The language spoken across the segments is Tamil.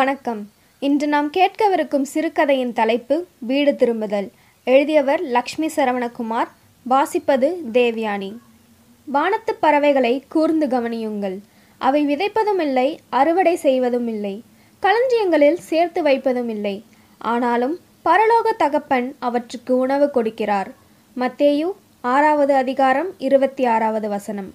வணக்கம். இன்று நாம் கேட்கவிருக்கும் சிறுகதையின் தலைப்பு வீடு திரும்புதல். எழுதியவர் லக்ஷ்மி சரவணகுமார் வாசிப்பது தேவ்யானி. வானத்து பறவைகளை கூர்ந்து கவனியுங்கள். அவை விதைப்பதும் இல்லை அறுவடை செய்வதும் இல்லை. களஞ்சியங்களில் சேர்த்து வைப்பதும் இல்லை. ஆனாலும் பரலோக தகப்பன் அவற்றுக்கு உணவு கொடுக்கிறார். மத்தேயு ஆறாவது அதிகாரம் இருபத்தி ஆறாவது வசனம்.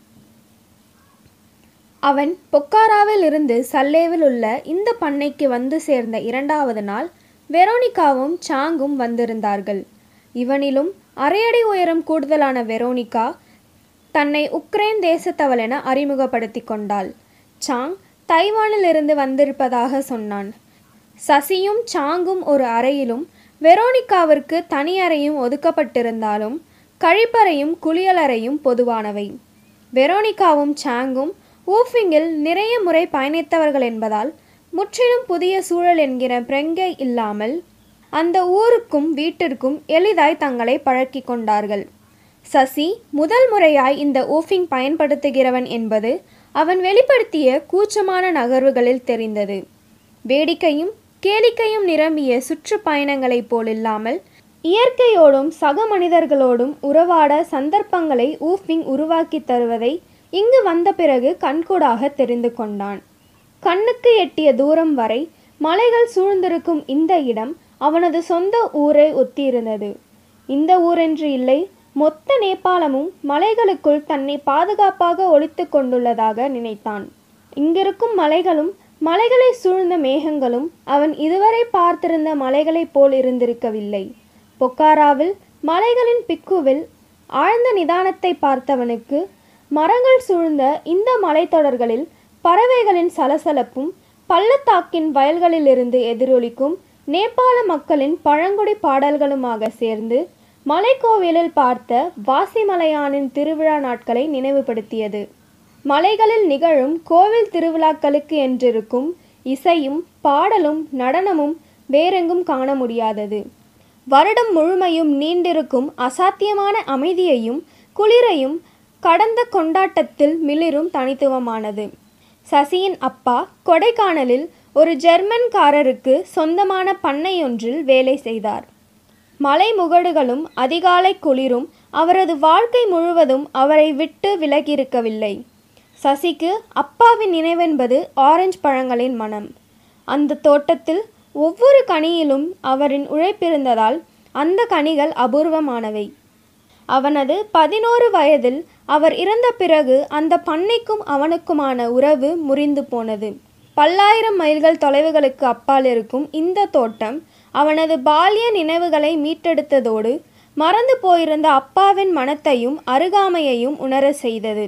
அவன் பொக்காராவில் இருந்து சல்லேவில் உள்ள இந்த பண்ணைக்கு வந்து சேர்ந்த இரண்டாவது நாள் வெரோனிகாவும் சாங்கும் வந்திருந்தார்கள். இவனிலும் அரையடி உயரம் கூடுதலான வெரோனிகா தன்னை உக்ரைன் தேசத்தவளென அறிமுகப்படுத்தி கொண்டாள். சாங் தைவானில் இருந்து வந்திருப்பதாக சொன்னான். சசியும் சாங்கும் ஒரு அறையிலும் வெரோனிகாவிற்கு தனி அறையும் ஒதுக்கப்பட்டிருந்தாலும் கழிப்பறையும் குளியலறையும் பொதுவானவை. வெரோனிகாவும் சாங்கும் ஊஃபிங்கில் நிறைய முறை பயணித்தவர்கள் என்பதால் முற்றிலும் புதிய சூழல் என்கிற பிரங்கை இல்லாமல் அந்த ஊருக்கும் வீட்டிற்கும் எளிதாய் தங்களை பழக்கி கொண்டார்கள். சசி முதல் முறையாய் இந்த ஊஃபிங் பயன்படுத்துகிறவன் என்பது அவன் வெளிப்படுத்திய கூச்சமான நகர்வுகளில் தெரிந்தது. வேடிக்கையும் கேளிக்கையும் நிரம்பிய சுற்றுப்பயணங்களைப் போலில்லாமல் இயற்கையோடும் சக மனிதர்களோடும் உறவாட சந்தர்ப்பங்களை ஊஃபிங் உருவாக்கி தருவதை இங்கு வந்த பிறகு கண்கூடாக தெரிந்து கொண்டான். கண்ணுக்கு எட்டிய தூரம் வரை மலைகள் சூழ்ந்திருக்கும் இந்த இடம் அவனது சொந்த ஊரை ஒத்தியிருந்தது. இந்த ஊரென்று இல்லை மொத்த நேபாளமும் மலைகளுக்குள் தன்னை பாதுகாப்பாக ஒழித்து கொண்டுள்ளதாக நினைத்தான். இங்கிருக்கும் மலைகளும் மலைகளை சூழ்ந்த மேகங்களும் அவன் இதுவரை பார்த்திருந்த மலைகளைப் போல் இருந்திருக்கவில்லை. பொக்காராவில் மலைகளின் பிக்குவில் ஆழ்ந்த நிதானத்தை பார்த்தவனுக்கு மரங்கள் சூழ்ந்த இந்த மலைத்தொடர்களில் பறவைகளின் சலசலப்பும் பள்ளத்தாக்கின் வயல்களிலிருந்து எதிரொலிக்கும் நேபாள மக்களின் பழங்குடி பாடல்களுமாக சேர்ந்து மலைக்கோவிலில் பார்த்த வாசிமலையானின் திருவிழா நாட்களை நினைவுபடுத்தியது. மலைகளில் நிகழும் கோவில் திருவிழாக்களுக்கு என்றிருக்கும் இசையும் பாடலும் நடனமும் வேறெங்கும் காண முடியாதது. வருடம் முழுமையும் நீண்டிருக்கும் அசாத்தியமான அமைதியையும் குளிரையும் கடந்த கொண்டாட்டத்தில் மிளிரும் தனித்துவமானது. சசியின் அப்பா கொடைக்கானலில் ஒரு ஜெர்மன்காரருக்கு சொந்தமான பண்ணையொன்றில் வேலை செய்தார். மலை முகடுகளும் அதிகாலை குளிரும் அவரது வாழ்க்கை முழுவதும் அவரை விட்டு விலகியிருக்கவில்லை. சசிக்கு அப்பாவின் நினைவென்பது ஆரஞ்சு பழங்களின் மனம். அந்த தோட்டத்தில் ஒவ்வொரு கனியிலும் அவரின் உழைப்பிருந்ததால் அந்த கனிகள் அபூர்வமானவை. அவனது பதினோரு வயதில் அவர் இறந்த பிறகு அந்த பண்ணைக்கும் அவனுக்குமான உறவு முறிந்து போனது. பல்லாயிரம் மைல்கள் தொலைவுகளுக்கு அப்பால் இருக்கும் இந்த தோட்டம் அவனது பால்ய நினைவுகளை மீட்டெடுத்ததோடு மறந்து போயிருந்த அப்பாவின் மனத்தையும் அருகாமையையும் உணர செய்தது.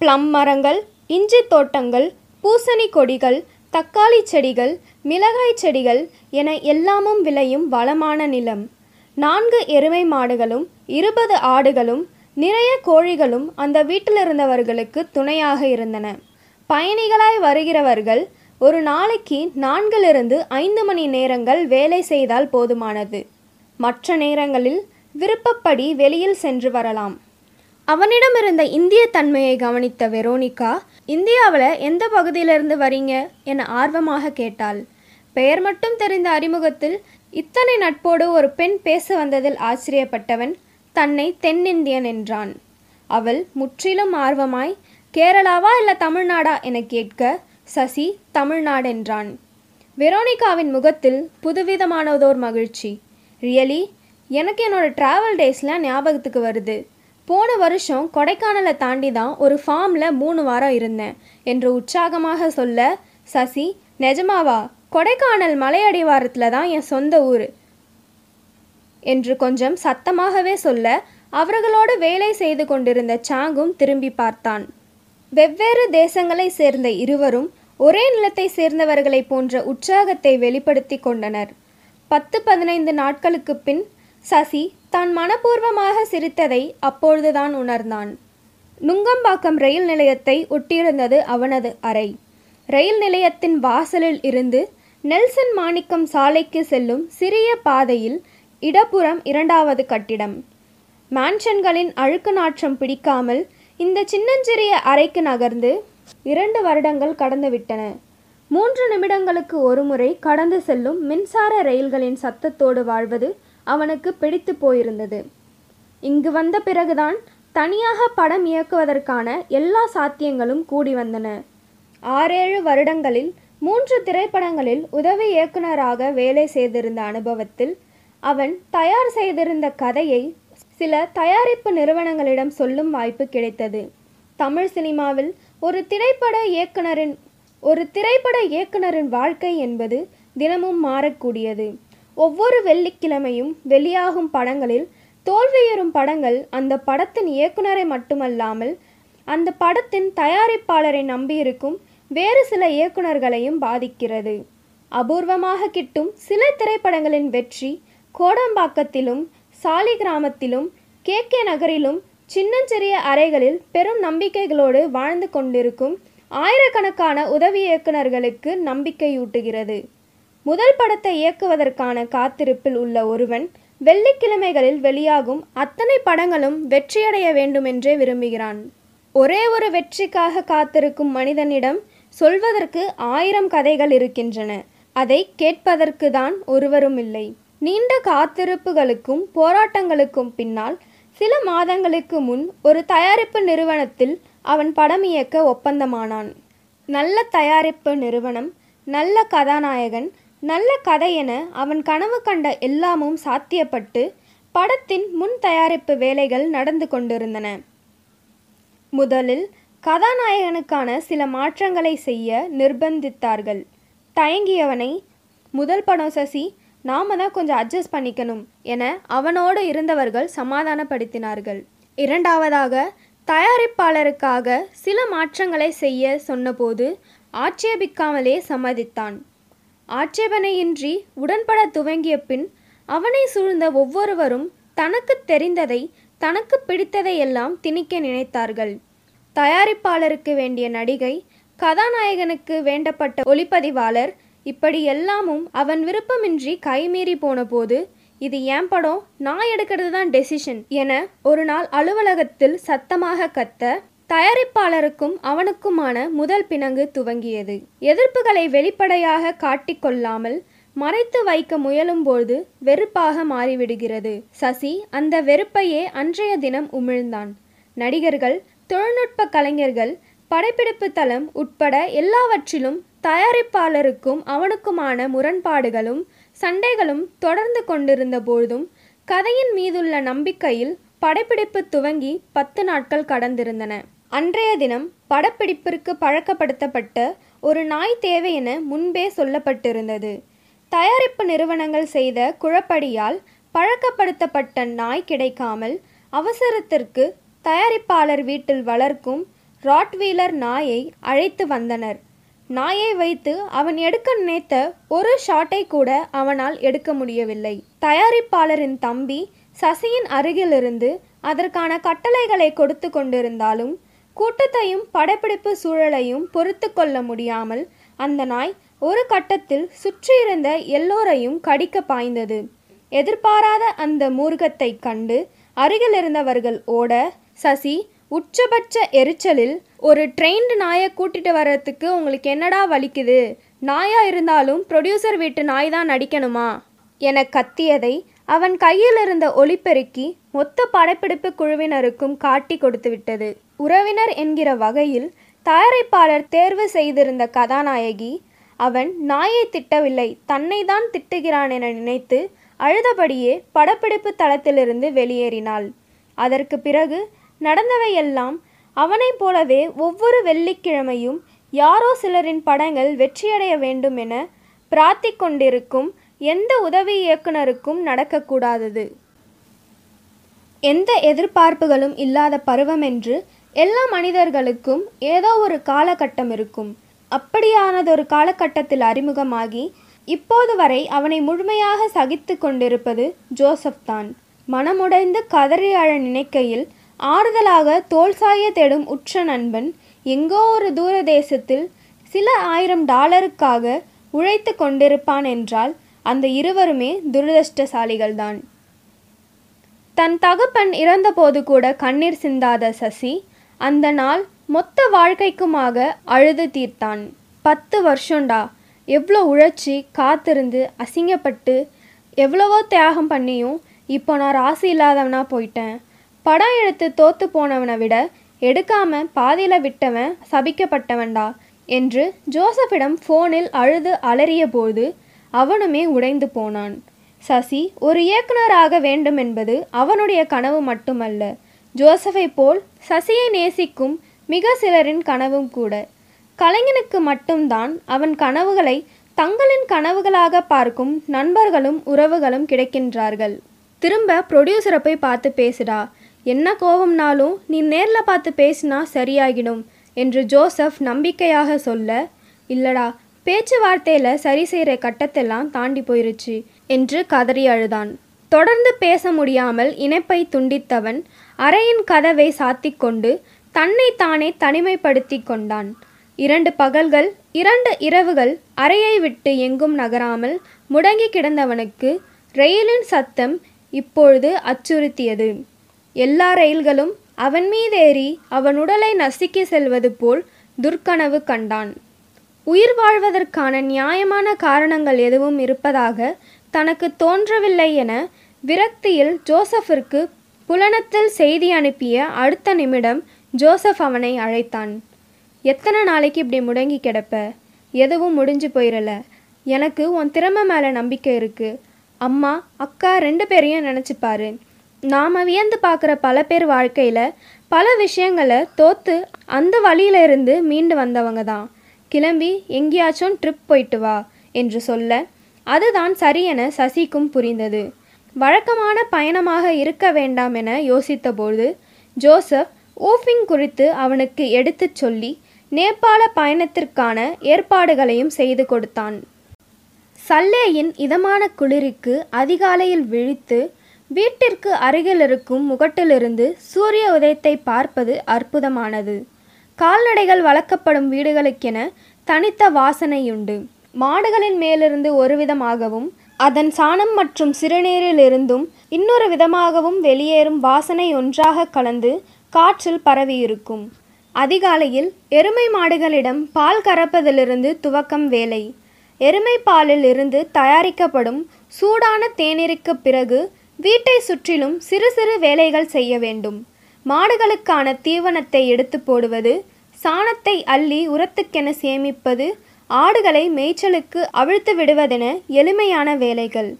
பிளம் மரங்கள் இஞ்சி தோட்டங்கள் பூசணி கொடிகள் தக்காளி செடிகள் மிளகாய் செடிகள் என எல்லாமும் விளையும் வளமான நிலம். நான்கு எருமை மாடுகளும் இருபது ஆடுகளும் நிறைய கோழிகளும் அந்த வீட்டில் இருந்தவர்களுக்கு துணையாக இருந்தன. பயணிகளாய் வருகிறவர்கள் ஒரு நாளைக்கு நான்கிலிருந்து ஐந்து மணி நேரங்கள் வேலை செய்தால் போதுமானது. மற்ற நேரங்களில் விருப்பப்படி வெளியில் சென்று வரலாம். அவனிடம் இருந்த இந்திய தன்மையை கவனித்த வெரோனிகா இந்தியாவில் எந்த பகுதியிலிருந்து வரீங்க? என ஆர்வமாக கேட்டாள். பெயர் மட்டும் தெரிந்த அறிமுகத்தில் இத்தனை நட்போடு ஒரு பெண் பேச வந்ததில் ஆச்சரியப்பட்டவன் தன்னை தென்னிந்தியன் என்றான். அவள் முற்றிலும் ஆர்வமாய் கேரளாவா இல்லை தமிழ்நாடா? என கேட்க சசி தமிழ்நாடு என்றான். வெரோனிகாவின் முகத்தில் புதுவிதமானதோர் மகிழ்ச்சி. ரியலி எனக்கு என்னோட ட்ராவல் டேஸ்லாம் ஞாபகத்துக்கு வருது. போன வருஷம் கொடைக்கானலை தாண்டி தான் ஒரு ஃபார்மில் மூணு வாரம் இருந்தேன் என்று உற்சாகமாக சொல்ல சசி நெஜமாவா? கொடைக்கானல் மலையடிவாரத்தில் தான் என் சொந்த ஊர். என்று கொஞ்சம் சத்தமாகவே சொல்ல அவர்களோடு வேலை செய்து கொண்டிருந்த சாங்கும் திரும்பி பார்த்தான். வெவ்வேறு தேசங்களை சேர்ந்த இருவரும் ஒரே நிலத்தை சேர்ந்தவர்களைப் போன்ற உற்சாகத்தை வெளிப்படுத்தி கொண்டனர். பத்து பதினைந்து நாட்களுக்கு பின் சசி தான் மனப்பூர்வமாக சிரித்ததை அப்பொழுதுதான் உணர்ந்தான். நுங்கம்பாக்கம் ரயில் நிலையத்தை ஒட்டியிருந்தது அவனது அறை. ரயில் நிலையத்தின் வாசலில் இருந்து நெல்சன் மாணிக்கம் சாலைக்கு செல்லும் சிறிய பாதையில் இடப்புறம் இரண்டாவது கட்டிடம். மேன்ஷன்களின் அழுக்கு நாற்றம் பிடிக்காமல் இந்த சின்னஞ்சிறிய அறைக்கு நகர்ந்து இரண்டு வருடங்கள் கடந்துவிட்டன மூன்று நிமிடங்களுக்கு ஒருமுறை கடந்து செல்லும் மின்சார ரயில்களின் சத்தத்தோடு வாழ்வது அவனுக்கு பிடித்து போயிருந்தது. இங்கு வந்த பிறகுதான் தனியாக படம் இயக்குவதற்கான எல்லா சாத்தியங்களும் கூடி வந்தன. ஆறேழு வருடங்களில் மூன்று திரைப்படங்களில் உதவி இயக்குனராக வேலை செய்திருந்த அனுபவத்தில் அவன் தயார் செய்திருந்த கதையை சில தயாரிப்பு நிறுவனங்களிடம் சொல்லும் வாய்ப்பு கிடைத்தது. தமிழ் சினிமாவில் ஒரு திரைப்பட இயக்குனரின் ஒரு திரைப்பட இயக்குனரின் வாழ்க்கை என்பது தினமும் மாறக்கூடியது. ஒவ்வொரு வெள்ளிக்கிழமையும் வெளியாகும் படங்களில் தோல்வியுறும் படங்கள் அந்த படத்தின் இயக்குனரை மட்டுமல்லாமல் அந்த படத்தின் தயாரிப்பாளரை நம்பியிருக்கும் வேறு சில இயக்குனர்களையும் பாதிக்கிறது. அபூர்வமாக கிட்டும் சில திரைப்படங்களின் வெற்றி கோடம்பாக்கத்திலும் சாலிகிராமத்திலும் கே கே நகரிலும் சின்னஞ்சிறிய அறைகளில் பெரும் நம்பிக்கைகளோடு வாழ்ந்து கொண்டிருக்கும் ஆயிரக்கணக்கான உதவி இயக்குனர்களுக்கு நம்பிக்கையூட்டுகிறது. முதல் படத்தை இயக்குவதற்கான காத்திருப்பில் உள்ள ஒருவன் வெள்ளிக்கிழமைகளில் வெளியாகும் அத்தனை படங்களும் வெற்றியடைய வேண்டுமென்றே விரும்புகிறான். ஒரே ஒரு வெற்றிக்காக காத்திருக்கும் மனிதனிடம் சொல்வதற்கு ஆயிரம் கதைகள் இருக்கின்றன. அதை கேட்பதற்கு தான் ஒருவரும் இல்லை. நீண்ட காத்திருப்புகளுக்கும் போராட்டங்களுக்கும் பின்னால் சில மாதங்களுக்கு முன் ஒரு தயாரிப்பு நிறுவனத்தில் அவன் படம் இயக்க ஒப்பந்தமானான். நல்ல தயாரிப்பு நிறுவனம் நல்ல கதாநாயகன் நல்ல கதை என அவன் கனவு கண்ட எல்லாமும் சாத்தியப்பட்டு படத்தின் முன் தயாரிப்பு வேலைகள் நடந்து கொண்டிருந்தன. முதலில் கதாநாயகனுக்கான சில மாற்றங்களை செய்ய நிர்பந்தித்தார்கள். தயங்கியவனை முதல் படம் சசி நாம தான் கொஞ்சம் அட்ஜஸ்ட் பண்ணிக்கணும் என அவனோடு இருந்தவர்கள் சமாதானப்படுத்தினார்கள். இரண்டாவதாக தயாரிப்பாளருக்காக சில மாற்றங்களை செய்ய சொன்னபோது ஆட்சேபிக்காமலே சம்மதித்தான். ஆட்சேபனையின்றி உடன்பட துவங்கிய பின் அவனை சூழ்ந்த ஒவ்வொருவரும் தனக்கு தெரிந்ததை தனக்கு பிடித்ததையெல்லாம் திணிக்க நினைத்தார்கள். தயாரிப்பாளருக்கு வேண்டிய நடிகை கதாநாயகனுக்கு வேண்டப்பட்ட ஒளிப்பதிவாளர் இப்படி எல்லாமும் அவன் விருப்பமின்றி கைமீறி போன போது இது ஏன் படம்? நான் எடுக்கிறது தான் டெசிஷன் என ஒரு நாள் அலுவலகத்தில் சத்தமாக கத்த தயாரிப்பாளருக்கும் அவனுக்குமான முதல் பிணங்கு துவங்கியது. எதிர்ப்புகளை வெளிப்படையாக காட்டிக்கொள்ளாமல் மறைத்து வைக்க முயலும்போது வெறுப்பாக மாறிவிடுகிறது. சசி அந்த வெறுப்பையே அன்றைய தினம் உமிழ்ந்தான். நடிகர்கள் தொழில்நுட்ப கலைஞர்கள் படைப்பிடிப்பு தளம் உட்பட எல்லாவற்றிலும் தயாரிப்பாளருக்கும் அவனுக்குமான முரண்பாடுகளும் சண்டைகளும் தொடர்ந்து கொண்டிருந்த போதும் கதையின் மீதுள்ள நம்பிக்கையில் படப்பிடிப்பு துவங்கி பத்து நாட்கள் கடந்திருந்தன. அன்றைய தினம் படப்பிடிப்பிற்கு பழக்கப்படுத்தப்பட்ட ஒரு நாய் தேவை என முன்பே சொல்லப்பட்டிருந்தது. தயாரிப்பு நிறுவனங்கள் செய்த குழப்படியால் பழக்கப்படுத்தப்பட்ட நாய் கிடைக்காமல் அவசரத்திற்கு தயாரிப்பாளர் வீட்டில் வளர்க்கும் ராட்வீலர் நாயை அழைத்து வந்தனர். நாயை வைத்து அவன் எடுக்க நினைத்த ஒரு ஷாட்டை கூட அவனால் எடுக்க முடியவில்லை. தயாரிப்பாளரின் தம்பி சசியின் அருகிலிருந்து அதற்கான கட்டளைகளை கொடுத்து கொண்டிருந்தாலும் கூட்டத்தையும் படப்பிடிப்பு சூழலையும் பொறுத்து கொள்ள முடியாமல் அந்த நாய் ஒரு கட்டத்தில் சுற்றியிருந்த எல்லோரையும் கடிக்க பாய்ந்தது. எதிர்பாராத அந்த மூர்க்கத்தை கண்டு அருகிலிருந்தவர்கள் ஓட சசி உச்சபட்ச எரிச்சலில் ஒரு ட்ரெயின்டு நாயை கூட்டிட்டு வர்றதுக்கு உங்களுக்கு என்னடா வலிக்குது? நாயாக இருந்தாலும் ப்ரொடியூசர் வீட்டு நாய் தான் நடிக்கணுமா? என கத்தியதை அவன் கையில் இருந்த ஒளிபெருக்கி மொத்த படப்பிடிப்பு குழுவினருக்கும் காட்டி கொடுத்து விட்டது. உறவினர் என்கிற வகையில் தயாரிப்பாளர் தேர்வு செய்திருந்த கதாநாயகி அவன் நாயை திட்டவில்லை தன்னை தான் திட்டுகிறான் என நினைத்து அழுதபடியே படப்பிடிப்பு தளத்திலிருந்து வெளியேறினாள். அதற்கு பிறகு நடந்தவையெல்லாம் அவனைப் போலவே ஒவ்வொரு வெள்ளிக்கிழமையும் யாரோ சிலரின் படங்கள் வெற்றியடைய வேண்டும் என பிரார்த்திக் கொண்டிருக்கும் எந்த உதவி இயக்குனருக்கும் நடக்கக்கூடாதது. எந்த எதிர்பார்ப்புகளும் இல்லாத பருவமென்று எல்லா மனிதர்களுக்கும் ஏதோ ஒரு காலகட்டம் இருக்கும். அப்படியானதொரு காலகட்டத்தில் அறிமுகமாகி இப்போது வரை அவனை முழுமையாக சகித்து கொண்டிருப்பது ஜோசப் தான் மனமுடைந்து கதறி அழ நினைக்கையில் ஆறுதலாக தோல் சாய தேடும் உற்ற நண்பன் எங்கோ ஒரு தூர தேசத்தில் சில ஆயிரம் டாலருக்காக உழைத்து கொண்டிருப்பான் என்றால் அந்த இருவருமே துரதிருஷ்டசாலிகள்தான். தன் தகப்பன் இறந்தபோது கூட கண்ணீர் சிந்தாத சசி அந்த நாள் மொத்த வாழ்க்கைக்குமாக அழுது தீர்த்தான். பத்து வருஷம்டா எவ்வளோ உழைச்சி காத்திருந்து அசிங்கப்பட்டு எவ்வளவோ தியாகம் பண்ணியும் இப்போ நான் ராசி இல்லாதவனா போயிட்டேன். படம் எடுத்து தோத்து போனவனை விட எடுக்காம பாதியில் விட்டவன் சபிக்கப்பட்டவன்டா என்று ஜோசஃபிடம் ஃபோனில் அழுது அலறிய போது அவனுமே உடைந்து போனான். சசி ஒரு இயக்குனராக வேண்டும் என்பது அவனுடைய கனவு மட்டுமல்ல. ஜோசஃபை போல் சசியை நேசிக்கும் மிக சிலரின் கனவும் கூட. கலைஞனுக்கு மட்டும்தான் அவன் கனவுகளை தங்களின் கனவுகளாக பார்க்கும் நண்பர்களும் உறவுகளும் கிடைக்கின்றார்கள். திரும்ப ப்ரொடியூசரை போய் பார்த்து பேசுடா. என்ன கோபம்னாலும் நீ நேரில் பார்த்து பேசினா சரியாகிடும் என்று ஜோசப் நம்பிக்கையாக சொல்ல இல்லடா பேச்சுவார்த்தையில் சரி செய்கிற கட்டத்தெல்லாம் தாண்டி போயிருச்சு என்று கதறி அழுதான். தொடர்ந்து பேச முடியாமல் இணைப்பை துண்டித்தவன் அறையின் கதவை சாத்திக் கொண்டு தன்னை தானே தனிமைப்படுத்தி கொண்டான். இரண்டு பகல்கள் இரண்டு இரவுகள் அறையை விட்டு எங்கும் நகராமல் முடங்கி கிடந்தவனுக்கு ரயிலின் சத்தம் இப்பொழுது அச்சுறுத்தியது. எல்லா ரயில்களும் அவன் மீதேறி அவன் உடலை நசுக்கி செல்வது போல் துர்க்கனவு கண்டான். உயிர் வாழ்வதற்கான நியாயமான காரணங்கள் எதுவும் இருப்பதாக தனக்கு தோன்றவில்லை என விரக்தியில் ஜோசஃபிற்கு புலனத்தில் செய்தி அனுப்பிய அடுத்த நிமிடம் ஜோசப் அவனை அழைத்தான். எத்தனை நாளைக்கு இப்படி முடங்கி கிடப்ப? எதுவும் முடிஞ்சு போயிடல எனக்கு உன் திறமை மேலே நம்பிக்கை இருக்குது அம்மா அக்கா ரெண்டு பேரையும் நினச்சிப்பாரு. நாம் வியந்து பார்க்குற பல பேர் வாழ்க்கையில் பல விஷயங்களை தோற்று அந்த வழியில இருந்து மீண்டு வந்தவங்க தான். கிளம்பி எங்கேயாச்சும் ட்ரிப் போயிட்டு வா என்று சொல்ல அதுதான் சரியென சசிக்கும் புரிந்தது. வழக்கமான பயணமாக இருக்க வேண்டாம் என யோசித்தபோது ஜோசப் ஓஃபிங் குறித்து அவனுக்கு எடுத்துச் சொல்லி நேபாள பயணத்திற்கான ஏற்பாடுகளையும் செய்து கொடுத்தான். சல்லேயின் இதமான குளிருக்கு அதிகாலையில் விழித்து வீட்டிற்கு அருகில் இருக்கும் முகட்டிலிருந்து சூரிய உதயத்தை பார்ப்பது அற்புதமானது. கால்நடைகள் வளர்க்கப்படும் வீடுகளுக்கென தனித்த வாசனையுண்டு. மாடுகளின் மேலிருந்து ஒரு விதமாகவும் அதன் சாணம் மற்றும் சிறுநீரிலிருந்தும் இன்னொரு விதமாகவும் வெளியேறும் வாசனை ஒன்றாக கலந்து காற்றில் பரவியிருக்கும். அதிகாலையில் எருமை மாடுகளிடம் பால் கறப்பதிலிருந்து துவக்கம் வேலை. எருமை பாலில் இருந்து தயாரிக்கப்படும் சூடான தேநீருக்கு பிறகு வீட்டை சுற்றிலும் சிறு சிறு வேலைகள் செய்ய வேண்டும். மாடுகளுக்கான தீவனத்தை எடுத்து போடுவது சாணத்தை அள்ளி உரத்துக்கென சேமிப்பது ஆடுகளை மேய்ச்சலுக்கு அவிழ்த்து விடுவதென எளிமையான வேலைகள்.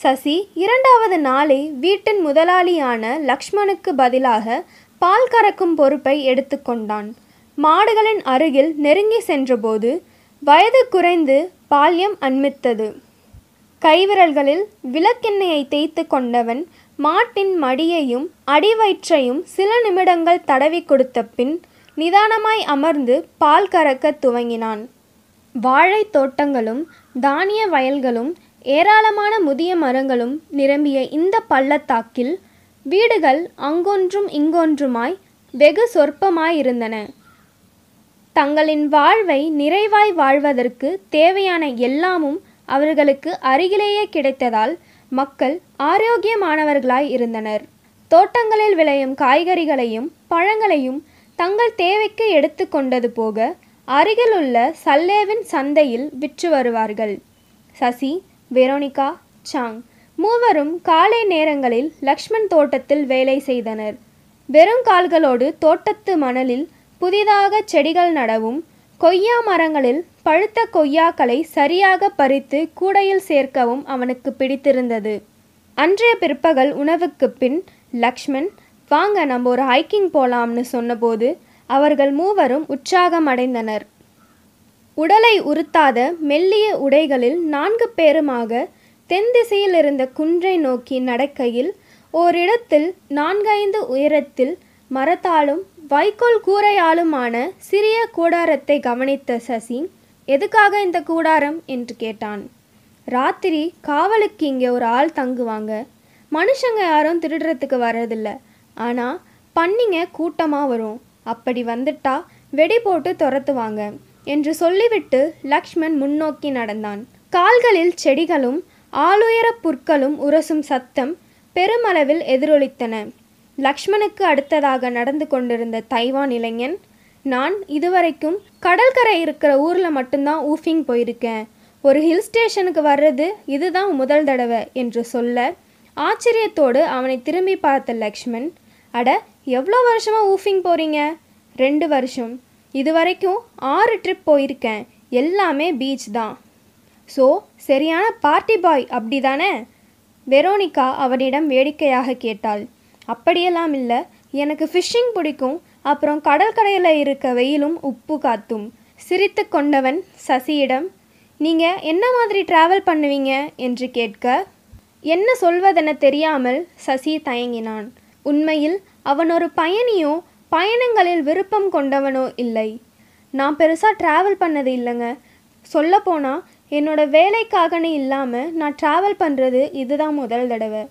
சசி இரண்டாவது நாளே வீட்டின் முதலாளியான லக்ஷ்மணுக்கு பதிலாக பால் கறக்கும் பொறுப்பை எடுத்துக்கொண்டான் மாடுகளின் அருகில் நெருங்கி சென்றபோது வயது குறைந்து பால்யம் அண்மித்தது கைவிரல்களில் விளக்கெண்ணெயை தேய்த்து கொண்டவன் மாட்டின் மடியையும் அடிவயிற்றையும் சில நிமிடங்கள் தடவி கொடுத்த பின் நிதானமாய் அமர்ந்து பால் கறக்க துவங்கினான். வாழைத் தோட்டங்களும் தானிய வயல்களும் ஏராளமான முதிய மரங்களும் நிரம்பிய இந்த பள்ளத்தாக்கில் வீடுகள் அங்கொன்றும் இங்கொன்றுமாய் வெகு சொற்பமாயிருந்தன. தங்களின் வாழ்வை நிறைவாய் வாழ்வதற்கு தேவையான எல்லாமும் அவர்களுக்கு அருகிலேயே கிடைத்ததால் மக்கள் ஆரோக்கியமானவர்களாய் இருந்தனர். தோட்டங்களில் விளையும் காய்கறிகளையும் பழங்களையும் தங்கள் தேவைக்கு எடுத்து கொண்டது போக அருகிலுள்ள சல்லேவின் சந்தையில் விற்று வருவார்கள். சசி வெரோனிகா சாங் மூவரும் காலை நேரங்களில் லக்ஷ்மண் தோட்டத்தில் வேலை செய்தனர். வெறும் கால்களோடு தோட்டத்து மணலில் புதிதாக செடிகள் நடவும் கொய்யா மரங்களில் பழுத்த கொய்யாக்களை சரியாக பறித்து கூடையில் சேர்க்கவும் அவனுக்கு பிடித்திருந்தது. அன்றைய பிற்பகல் உணவுக்கு பின் லக்ஷ்மண் வாங்க நம்ம ஒரு ஹைக்கிங் போலாம்னு சொன்னபோது அவர்கள் மூவரும் உற்சாகம் அடைந்தனர் உடலை உறுத்தாத மெல்லிய உடைகளில் நான்கு பேருமாக தென் திசையில் இருந்த குன்றை நோக்கி நடக்கையில் ஓரிடத்தில் நான்கைந்து உயரத்தில் மரத்தாலும் வைக்கோல் கூரையாலுமான சிறிய கூடாரத்தை கவனித்த சசி எதுக்காக இந்த கூடாரம்? என்று கேட்டான். ராத்திரி காவலுக்கு இங்கே ஒரு ஆள் தங்குவாங்க. மனுஷங்க யாரும் திருடுறதுக்கு வர்றதில்ல. ஆனால் பன்னிங்க கூட்டமாக வரும். அப்படி வந்துட்டா வெடி போட்டு துரத்துவாங்க என்று சொல்லிவிட்டு லக்ஷ்மண் முன்னோக்கி நடந்தான். கால்களில் செடிகளும் ஆளுயர புற்களும் உரசும் சத்தம் பெருமளவில் எதிரொலித்தன. லக்ஷ்மணுக்கு அடுத்ததாக நடந்து கொண்டிருந்த தைவான் இளைஞன் நான் இதுவரைக்கும் கடற்கரை இருக்கிற ஊரில் மட்டும்தான் ஊஃபிங் போயிருக்கேன். ஒரு ஹில் ஸ்டேஷனுக்கு வர்றது இதுதான் முதல் தடவை என்று சொல்ல ஆச்சரியத்தோடு அவனை திரும்பி பார்த்த லக்ஷ்மண் அட எவ்வளோ வருஷமாக ஊஃபிங் போகிறீங்க ரெண்டு வருஷம். இது வரைக்கும் ஆறு ட்ரிப் போயிருக்கேன். எல்லாமே பீச் தான். ஸோ சரியான பார்ட்டி பாய் அப்படி தானே வெரோனிகா அவனிடம் வேடிக்கையாக கேட்டாள். அப்படியெல்லாம் இல்லை. எனக்கு ஃபிஷ்ஷிங் பிடிக்கும். அப்புறம் கடற்கரையில் இருக்க வெயிலும் உப்பு காத்தும். சிரித்து கொண்டவன் சசியிடம் நீங்கள் என்ன மாதிரி ட்ராவல் பண்ணுவீங்க? என்று கேட்க என்ன சொல்வதென தெரியாமல் சசி தயங்கினான். உண்மையில் அவன் ஒரு பயணியோ பயணங்களில் விருப்பம் கொண்டவனோ இல்லை. நான் பெருசாக ட்ராவல் பண்ணது இல்லைங்க. சொல்லப்போனால் என்னோட வேலைக்காகனே இல்லாமல் நான் ட்ராவல் பண்ணுறது இதுதான் முதல் தடவை.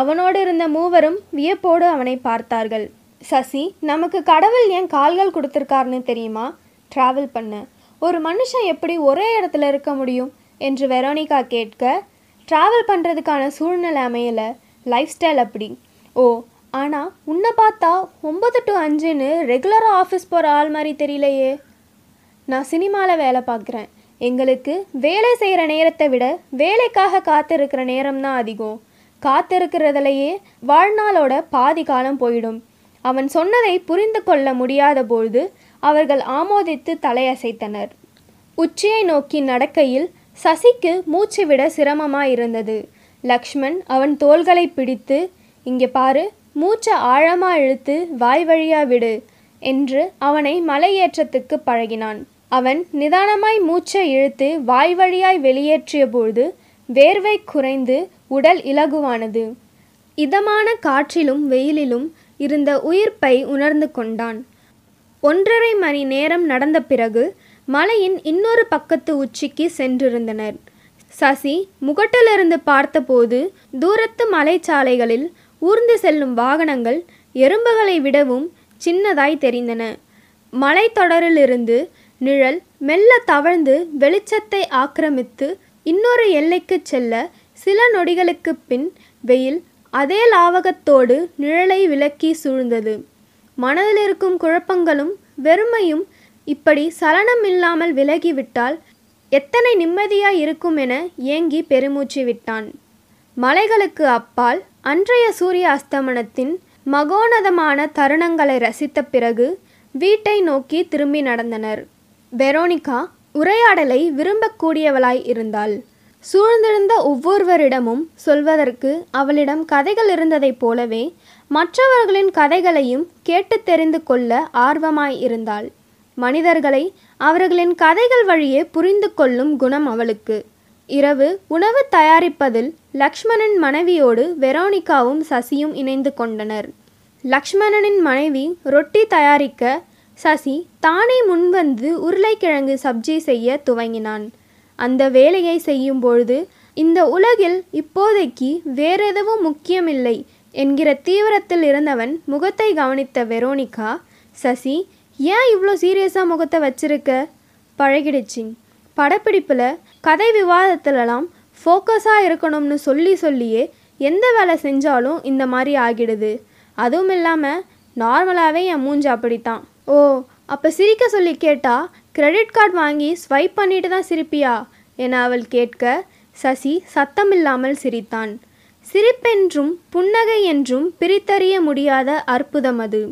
அவனோடு இருந்த மூவரும் வியப்போடு அவனை பார்த்தார்கள். சசி நமக்கு கடவுள் ஏன் கால்கள் கொடுத்துருக்காருன்னு தெரியுமா? ட்ராவல் பண்ண. ஒரு மனுஷன் எப்படி ஒரே இடத்துல இருக்க முடியும்? என்று வெரோனிகா கேட்க ட்ராவல் பண்ணுறதுக்கான சூழ்நிலை அமையலை. லைஃப் ஸ்டைல் அப்படி. ஓ ஆனால் உன்னை பார்த்தா ஒம்பது டு அஞ்சுன்னு ரெகுலராக ஆஃபீஸ் போகிற ஆள் மாதிரி தெரியலையே. நான் சினிமாவில் வேலை பார்க்குறேன். எங்களுக்கு வேலை செய்கிற நேரத்தை விட வேலைக்காக காத்திருக்கிற நேரம் தான் அதிகம். காத்திருக்கிறதுலையே வாழ்நாளோட பாதி காலம் போயிடும். அவன் சொன்னதை புரிந்து கொள்ள முடியாத பொழுது அவர்கள் ஆமோதித்து தலையசைத்தனர். உச்சியை நோக்கி நடக்கையில் சசிக்கு மூச்சு விட சிரமமாயிருந்தது. லக்ஷ்மண் அவன் தோள்களை பிடித்து இங்கே பாரு மூச்சை ஆழமா இழுத்து வாய் வழியா விடு என்று அவனை மலையேற்றத்துக்கு பழகினான். அவன் நிதானமாய் மூச்சை இழுத்து வாய் வழியாய் வெளியேற்றிய பொழுது வேர்வை குறைந்து உடல் இலகுவானது. இதமான காற்றிலும் வெயிலிலும் இருந்த உயிர்ப்பை உணர்ந்து கொண்டான். ஒன்றரை மணி நேரம் நடந்த பிறகு மலையின் இன்னொரு பக்கத்து உச்சிக்கு சென்றிருந்தனர். சசி முகட்டிலிருந்து பார்த்தபோது தூரத்து மலைச்சாலைகளில் ஊர்ந்து செல்லும் வாகனங்கள் எறும்புகளை விடவும் சின்னதாய் தெரிந்தன. மலைத்தொடரிலிருந்து நிழல் மெல்ல தவழ்ந்து வெளிச்சத்தை ஆக்கிரமித்து இன்னொரு எல்லைக்குச் செல்ல சில நொடிகளுக்குப் பின் வெயில் அதே லாவகத்தோடு நிழலை விலக்கி சூழ்ந்தது. மனதில் இருக்கும் குழப்பங்களும் வெறுமையும் இப்படி சலனம் இல்லாமல் விலகிவிட்டால் எத்தனை நிம்மதியாய் இருக்கும் என ஏங்கி பெருமூச்சு விட்டான். மலைகளுக்கு அப்பால் அன்றைய சூரிய அஸ்தமனத்தின் மகோனதமான தருணங்களை ரசித்த பிறகு வீட்டை நோக்கி திரும்பி நடந்தனர். வெரோனிகா உரையாடலை விரும்பக்கூடியவளாய் இருந்தாள். சூழ்ந்திருந்த ஒவ்வொருவரிடமும் சொல்வதற்கு அவளிடம் கதைகள் இருந்ததைப் போலவே மற்றவர்களின் கதைகளையும் கேட்டு தெரிந்து கொள்ள ஆர்வமாய் இருந்தாள். மனிதர்களை அவர்களின் கதைகள் வழியே புரிந்து கொள்ளும் குணம் அவளுக்கு. இரவு உணவு தயாரிப்பதில் லக்ஷ்மணன் மனைவியோடு வெரோனிகாவும் சசியும் இணைந்து கொண்டனர். லக்ஷ்மணனின் மனைவி ரொட்டி தயாரிக்க சசி தானே முன்வந்து உருளைக்கிழங்கு சப்ஜி செய்ய துவங்கினான். அந்த வேலையை செய்யும் பொழுது இந்த உலகில் இப்போதைக்கு வேறெதுவும் முக்கியமில்லை என்கிற தீவிரத்தில் இருந்தவன் முகத்தை கவனித்த வெரோனிகா சசி ஏன் இவ்வளோ சீரியஸாக முகத்தை வச்சிருக்க? பழகிடுச்சின் படப்பிடிப்பில் கதை விவாதத்துலலாம் ஃபோக்கஸாக இருக்கணும்னு சொல்லி சொல்லியே எந்த வேலை செஞ்சாலும் இந்த மாதிரி ஆகிடுது. அதுவும் இல்லாமல் நார்மலாகவே என் மூஞ்சி அப்படித்தான். ஓ அப்போ சிரிக்க சொல்லி கேட்டால் கிரெடிட் கார்டு வாங்கி ஸ்வைப் பண்ணிட்டு தான் சிரிப்பியா? என அவள் கேட்க சசி சத்தமில்லாமல் சிரித்தான். சிரிப்பென்றும் புன்னகை என்றும் பிரித்தறிய முடியாத அற்புதம் அது.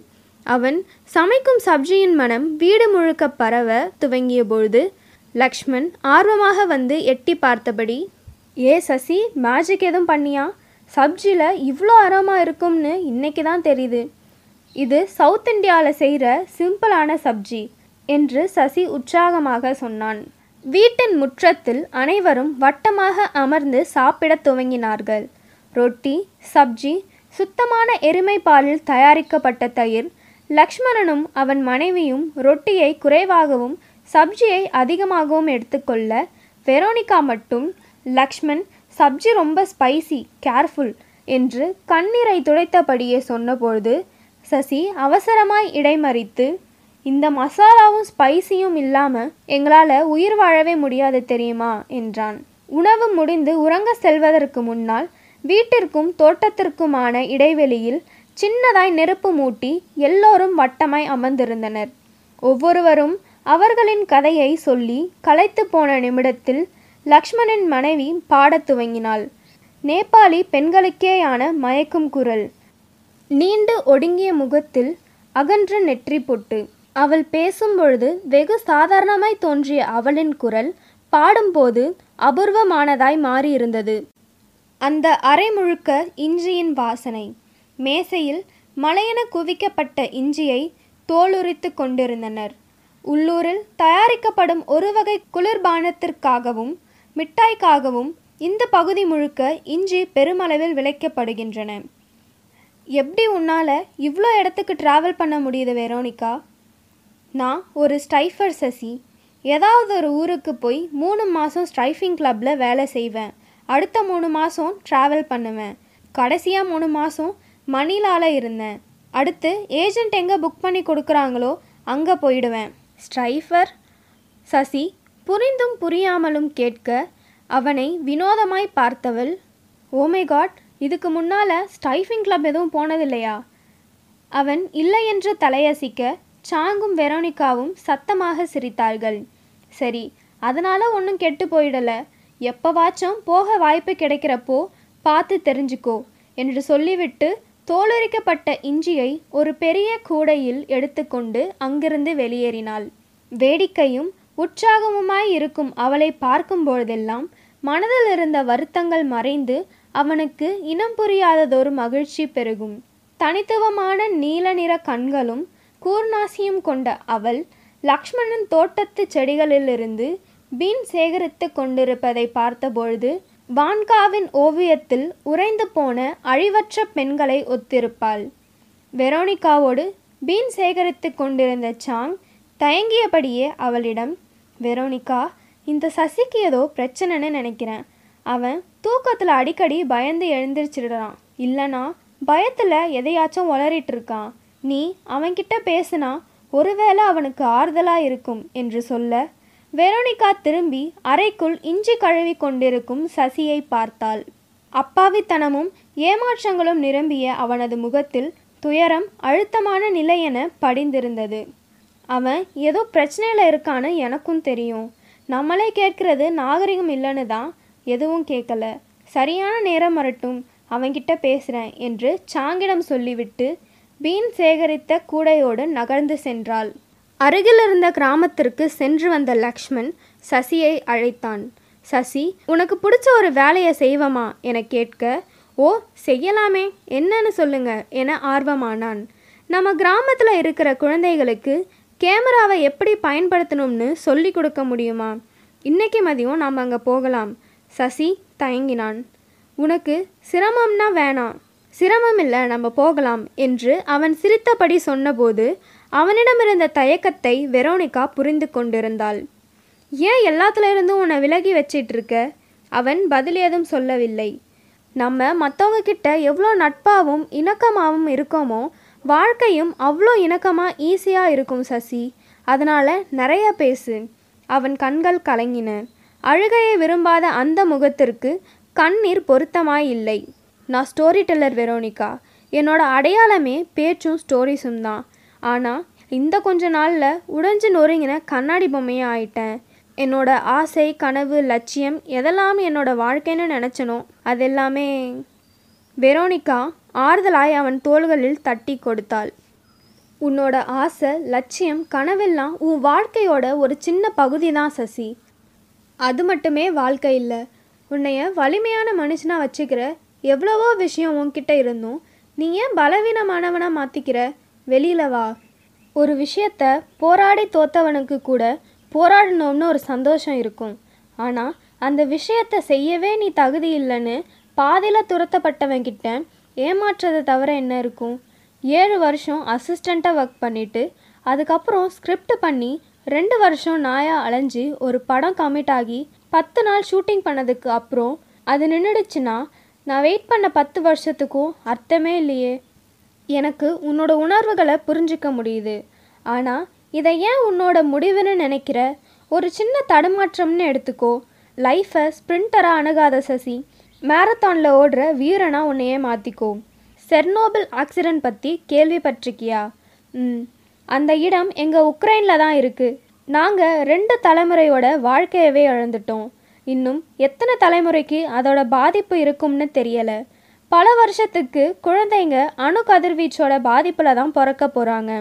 அவன் சமைக்கும் சப்ஜியின் மனம் வீடு முழுக்க பரவ துவங்கிய பொழுது லக்ஷ்மண் ஆர்வமாக வந்து எட்டி பார்த்தபடி ஏ சசி மேஜிக் எதுவும் பண்ணியா? சப்ஜியில் இவ்வளோ அரோமா இருக்கும்னு இன்னைக்கு தான் தெரியுது. இது சவுத் இந்தியாவில் செய்கிற சிம்பிளான சப்ஜி. என்று சசி உற்சாகமாக சொன்னான். வீட்டின் முற்றத்தில் அனைவரும் வட்டமாக அமர்ந்து சாப்பிடத் துவங்கினார்கள். ரொட்டி சப்ஜி சுத்தமான எருமை பாலில் தயாரிக்கப்பட்ட தயிர் லக்ஷ்மணனும் அவன் மனைவியும் ரொட்டியை குறைவாகவும் சப்ஜியை அதிகமாகவும் எடுத்துக்கொள்ள வெரோனிகா மட்டும் லக்ஷ்மண் சப்ஜி ரொம்ப ஸ்பைசி கேர்ஃபுல் என்று கண்ணீரை துடைத்தபடியே சொன்னபொழுது சசி அவசரமாய் இடைமறித்து இந்த மசாலாவும் ஸ்பைசியும் இல்லாமல் எங்களால் உயிர் வாழவே முடியாது தெரியுமா? என்றான். உணவு முடிந்து உறங்க செல்வதற்கு முன்னால் வீட்டிற்கும் தோட்டத்திற்குமான இடைவெளியில் சின்னதாய் நெருப்பு மூட்டி எல்லோரும் வட்டமாய் அமர்ந்திருந்தனர். ஒவ்வொருவரும் அவர்களின் கதையை சொல்லி களைத்து போன நிமிடத்தில் லக்ஷ்மணன் மனைவி பாடத் துவங்கினாள். நேபாளி பெண்களுக்கேயான மயக்கும் குரல். நீண்டு ஒடுங்கிய முகத்தில் அகன்ற நெற்றி பொட்டு அவள் பேசும்பொழுது வெகு சாதாரணமாய் தோன்றிய அவளின் குரல் பாடும்போது அபூர்வமானதாய் மாறியிருந்தது. அந்த அறை முழுக்க இஞ்சியின் வாசனை மேசையில் மலையென குவிக்கப்பட்ட இஞ்சியை தோலுரித்து கொண்டிருந்தனர். உள்ளூரில் தயாரிக்கப்படும் ஒரு வகை குளிர்பானத்திற்காகவும் மிட்டாய்க்காகவும் இந்த பகுதி முழுக்க இஞ்சி பெருமளவில் விளைக்கப்படுகின்றன. எப்படி உன்னால் இவ்வளோ இடத்துக்கு ட்ராவல் பண்ண முடியுது வெரோனிகா? நான் ஒரு ஸ்டைஃபர் சசி. ஏதாவது ஒரு ஊருக்கு போய் மூணு மாதம் ஸ்ட்ரைஃபிங் கிளப்பில் வேலை செய்வேன். அடுத்த மூணு மாதம் ட்ராவல் பண்ணுவேன். கடைசியாக மூணு மாதம் மணிலால இருந்தேன். அடுத்து ஏஜென்ட் எங்கே புக் பண்ணி கொடுக்குறாங்களோ அங்கே போயிடுவேன். ஸ்ட்ரைஃபர் சசி புரிந்தும் புரியாமலும் கேட்க அவனை வினோதமாய் பார்த்தவள் ஓமே காட் இதுக்கு முன்னால் ஸ்டைஃபிங் கிளப் எதுவும் போனதில்லையா? அவன் இல்லை என்று தலையசிக்க சாங்கும் வெரோனிகாவும் சத்தமாக சிரித்தார்கள். சரி அதனால ஒன்றும் கெட்டு போயிடல. எப்பவாச்சும் போக வாய்ப்பு கிடைக்கிறப்போ பார்த்து தெரிஞ்சுக்கோ என்று சொல்லிவிட்டு தோலுரிக்கப்பட்ட இஞ்சியை ஒரு பெரிய கூடையில் எடுத்துக்கொண்டு அங்கிருந்து வெளியேறினாள். வேடிக்கையும் உற்சாகமுமாய் இருக்கும் அவளை பார்க்கும் பொழுதெல்லாம் மனதில் இருந்த வருத்தங்கள் மறைந்து அவனுக்கு இனம் புரியாததொரு மகிழ்ச்சி பெருகும். தனித்துவமான நீல நிற கண்களும் கூர்நாசியும் கொண்ட அவள் லக்ஷ்மணன் தோட்டத்து செடிகளிலிருந்து பீன் சேகரித்து கொண்டிருப்பதை பார்த்தபொழுது வான்காவின் ஓவியத்தில் உறைந்து போன அழிவற்ற பெண்களை ஒத்திருப்பாள். வெரோனிகாவோடு பீன் சேகரித்து கொண்டிருந்த சாங் தயங்கியபடியே அவளிடம் வெரோனிகா இந்த சசிக்கு ஏதோ பிரச்சனைன்னு நினைக்கிறேன். அவன் தூக்கத்தில் அடிக்கடி பயந்து எழுந்திரிச்சிடுறான். இல்லைனா பயத்தில் எதையாச்சும் உளறிட்டு இருக்கான். நீ அவன்கிட்ட பேசுனா ஒருவேளை அவனுக்கு ஆறுதலாக இருக்கும் என்று சொல்ல வெரோனிகா திரும்பி அறைக்குள் இஞ்சி கழுவி கொண்டிருக்கும் சசியை பார்த்தாள். அப்பாவித்தனமும் ஏமாற்றங்களும் நிரம்பிய அவனது முகத்தில் துயரம் அழுத்தமான நிலை என படிந்திருந்தது. அவன் ஏதோ பிரச்சனையில் இருக்கான்னு எனக்கும் தெரியும். நம்மளே கேட்கறது நாகரிகம் இல்லைன்னு தான் எதுவும் கேட்கல. சரியான நேரம் வரட்டும் அவன்கிட்ட பேசுகிறேன் என்று சாங்கிடம் சொல்லிவிட்டு பீன் சேகரித்த கூடையோடு நகர்ந்து சென்றாள். அருகில் இருந்த கிராமத்திற்கு சென்று வந்த லக்ஷ்மண் சசியை அழைத்தான். சசி உனக்கு பிடிச்ச ஒரு வேலையை செய்வமா? என கேட்க ஓ செய்யலாமே என்னன்னு சொல்லுங்க என ஆர்வமானான். நம்ம கிராமத்தில் இருக்கிற குழந்தைகளுக்கு கேமராவை எப்படி பயன்படுத்தணும்னு சொல்லி கொடுக்க முடியுமா? இன்னைக்கு மதியம் நாம் அங்கே போகலாம். சசி தயங்கினான். உனக்கு சிரமம்னா வேணாம் சிரமமில்லை நம்ம போகலாம் என்று அவன் சிரித்தபடி சொன்னபோது அவனிடமிருந்த தயக்கத்தை வெரோனிகா புரிந்து கொண்டிருந்தாள். ஏன் எல்லாத்துல இருந்தும் உன்னை விலகி வச்சிட்டு இருக்க அவன் பதில் ஏதும் சொல்லவில்லை. நம்ம மற்றவங்க கிட்ட எவ்வளோ நட்பாகவும் இணக்கமாகவும் இருக்கோமோ வாழ்க்கையும் அவ்வளோ இணக்கமாக ஈஸியாக இருக்கும் சசி. அதனால் நிறைய பேசு. அவன் கண்கள் கலங்கின. அழுகையை விரும்பாத அந்த முகத்திற்கு கண்ணீர் பொருத்தமாய் இல்லை. நான் ஸ்டோரி டெல்லர் வெரோனிகா. என்னோட அடையாளமே பேச்சும் ஸ்டோரிஸும் தான். ஆனால் இந்த கொஞ்ச நாளில் உடைஞ்சு நொறுங்கின கண்ணாடி பொம்மையாக ஆயிட்டேன். என்னோட ஆசை கனவு லட்சியம் எதெல்லாம் என்னோட வாழ்க்கைன்னு நினச்சனோ அதெல்லாமே வெரோனிகா ஆறுதலாய் அவன் தோள்களில் தட்டி கொடுத்தாள். உன்னோட ஆசை லட்சியம் கனவெல்லாம் உன் வாழ்க்கையோட ஒரு சின்ன பகுதி தான் சசி. அது மட்டுமே வாழ்க்கை இல்லை. உன்னைய வலிமையான மனுஷனாக வச்சுக்கிற எவ்வளவோ விஷயம் உன்கிட்ட இருந்தும் நீ ஏன் பலவீனமானவனாக மாற்றிக்கிற வெளியில் வா. ஒரு விஷயத்த போராடி தோத்தவனுக்கு கூட போராடணும்னு ஒரு சந்தோஷம் இருக்கும். ஆனால் அந்த விஷயத்த செய்யவே நீ தகுதி இல்லைன்னு பாதியில் துரத்தப்பட்டவன்கிட்ட ஏமாற்றதை தவிர என்ன இருக்கும்? ஏழு வருஷம் அசிஸ்டண்ட்டாக ஒர்க் பண்ணிவிட்டு அதுக்கப்புறம் ஸ்கிரிப்ட் பண்ணி ரெண்டு வருஷம் நாயாக அலைஞ்சு ஒரு படம் கமிட் ஆகி பத்து நாள் ஷூட்டிங் பண்ணதுக்கு அப்புறம் அது நின்றுடுச்சுன்னா நான் வெயிட் பண்ண பத்து வருஷத்துக்கும் அர்த்தமே இல்லையே. எனக்கு உன்னோட உணர்வுகளை புரிஞ்சிக்க முடியுது. ஆனால் இதை ஏன் உன்னோட முடிவுன்னு நினைக்கிற? ஒரு சின்ன தடுமாற்றம்னு எடுத்துக்கோ. லைஃப்பை ஸ்ப்ரிண்டராக அணுகாத சசி மேரத்தானில் ஓடுற வீரனாக உன்னையே மாற்றிக்கோ செர்னோபிள் ஆக்சிடென்ட் பற்றி கேள்விப்பட்டிருக்கியா? ம். அந்த இடம் எங்கள் உக்ரைனில் தான் இருக்குது நாங்கள் ரெண்டு தலைமுறையோட வாழ்க்கையவே இழந்துட்டோம். இன்னும் எத்தனை தலைமுறைக்கு அதோட பாதிப்பு இருக்கும்னு தெரியலை. பல வருஷத்துக்கு குழந்தைங்க அணு கதிர்வீச்சோட பாதிப்பில் தான் பிறக்க போகிறாங்க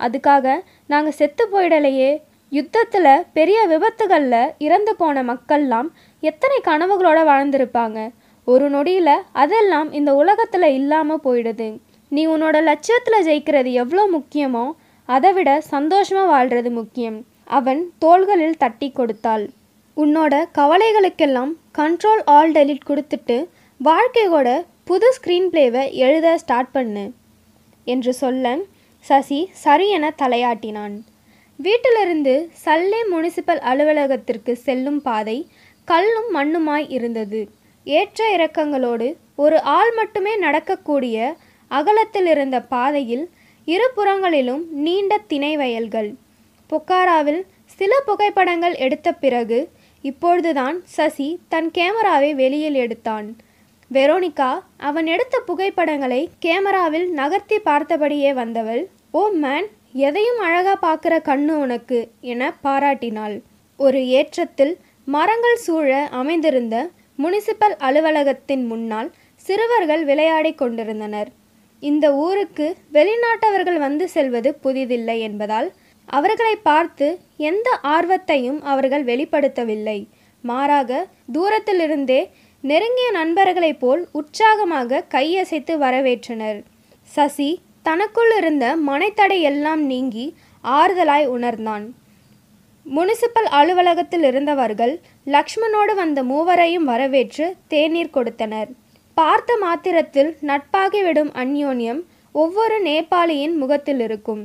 அதுக்காக நாங்கள் செத்து போயிடலையே. யுத்தத்தில் பெரிய விபத்துகளில் இறந்து போன மக்கள்லாம் எத்தனை கனவுகளோடு வாழ்ந்திருப்பாங்க. ஒரு நொடியில் அதெல்லாம் இந்த உலகத்தில் இல்லாமல் போயிடுது. நீ உன்னோட லட்சியத்தில் ஜெயிக்கிறது எவ்வளோ முக்கியமோ அதை விட சந்தோஷமாக வாழ்கிறது முக்கியம். அவன் தோள்களில் தட்டி கொடுத்தாள். உன்னோட கவலைகளுக்கெல்லாம் கண்ட்ரோல் ஆல் டெலிட் கொடுத்துட்டு வாழ்க்கையோட புது ஸ்க்ரீன் பிளேவை எழுத ஸ்டார்ட் பண்ணு என்று சொல்ல சசி சரி என தலையாட்டினான். வீட்டிலிருந்து சல்லே முனிசிபல் அலுவலகத்திற்கு செல்லும் பாதை கல்லும் மண்ணுமாய் இருந்தது. ஏற்ற இறக்கங்களோடு ஒரு ஆள் மட்டுமே நடக்கக்கூடிய அகலத்தில் இருந்த பாதையில் இருபுறங்களிலும் நீண்ட திணை வயல்கள் பொக்காராவில் சில புகைப்படங்கள் எடுத்த பிறகு இப்பொழுதுதான் சசி தன் கேமராவை வெளியில் எடுத்தான். வெரோனிகா அவன் எடுத்த புகைப்படங்களை கேமராவில் நகர்த்தி பார்த்தபடியே வந்தவள் ஓ மேன் எதையும் அழகா பார்க்குற கண்ணு உனக்கு என பாராட்டினாள். ஒரு ஏற்றத்தில் மரங்கள் சூழ அமைந்திருந்த முனிசிபல் அலுவலகத்தின் முன்னால் சிறுவர்கள் விளையாடிக் கொண்டிருந்தனர். இந்த ஊருக்கு வெளிநாட்டவர்கள் வந்து செல்வது புதிதில்லை என்பதால் அவர்களை பார்த்து எந்த ஆர்வத்தையும் அவர்கள் வெளிப்படுத்தவில்லை. மாறாக தூரத்திலிருந்தே நெருங்கிய நண்பர்களைப் போல் உற்சாகமாக கையசைத்து வரவேற்றனர். சசி தனக்குள் இருந்த மனைத்தடை எல்லாம் நீங்கி ஆறுதலாய் உணர்ந்தான். முனிசிபல் அலுவலகத்தில் இருந்தவர்கள் லக்ஷ்மணோடு வந்த மூவரையும் வரவேற்று தேநீர் கொடுத்தனர். பார்த்த மாத்திரத்தில் நட்பாகிவிடும் அந்யோன்யம் ஒவ்வொரு நேபாளியின் முகத்தில் இருக்கும்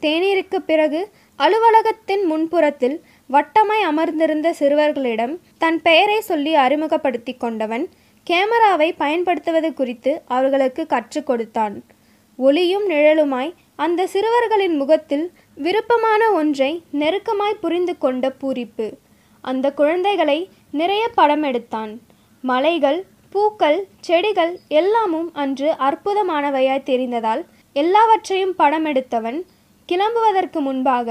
தேநீருக்கு பிறகு அலுவலகத்தின் முன்புறத்தில் வட்டமாய் அமர்ந்திருந்த சிறுவர்களிடம் தன் பெயரை சொல்லி அறிமுகப்படுத்தி கொண்டவன் கேமராவை பயன்படுத்துவது குறித்து அவர்களுக்கு கற்றுக் கொடுத்தான். ஒளியும் நிழலுமாய் அந்த சிறுவர்களின் முகத்தில் விருப்பமான ஒன்றை நெருக்கமாய் புரிந்து கொண்ட பூரிப்பு. அந்த குழந்தைகளை நிறைய படம் எடுத்தான். மலைகள் பூக்கள் செடிகள் எல்லாமும் அன்று அற்புதமானவையாய் தெரிந்ததால் எல்லாவற்றையும் படம் எடுத்தவன் கிளம்புவதற்கு முன்பாக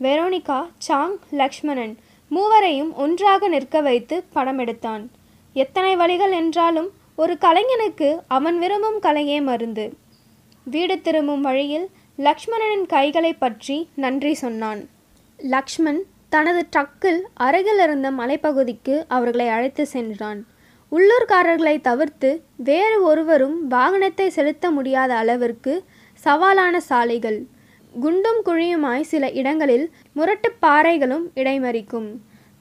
வெரோனிகா சாங் லக்ஷ்மணன் மூவரையும் ஒன்றாக நிற்க வைத்து படம் எடுத்தான். எத்தனை வழிகள் என்றாலும் ஒரு கலைஞனுக்கு அவன் விரும்பும் கலையே மருந்து. வீடு திரும்பும் வழியில் லக்ஷ்மணனின் கைகளை பற்றி நன்றி சொன்னான். லக்ஷ்மண் தனது ட்ரக்கில் அருகில் இருந்த மலைப்பகுதிக்கு அவர்களை அழைத்து சென்றான். உள்ளூர்காரர்களை தவிர்த்து வேறு ஒருவரும் வாகனத்தை செலுத்த முடியாத அளவிற்கு சவாலான சாலைகள். குண்டும் குழியுமாய் சில இடங்களில் முரட்டுப் பாறைகளும் இடைமறிக்கும்.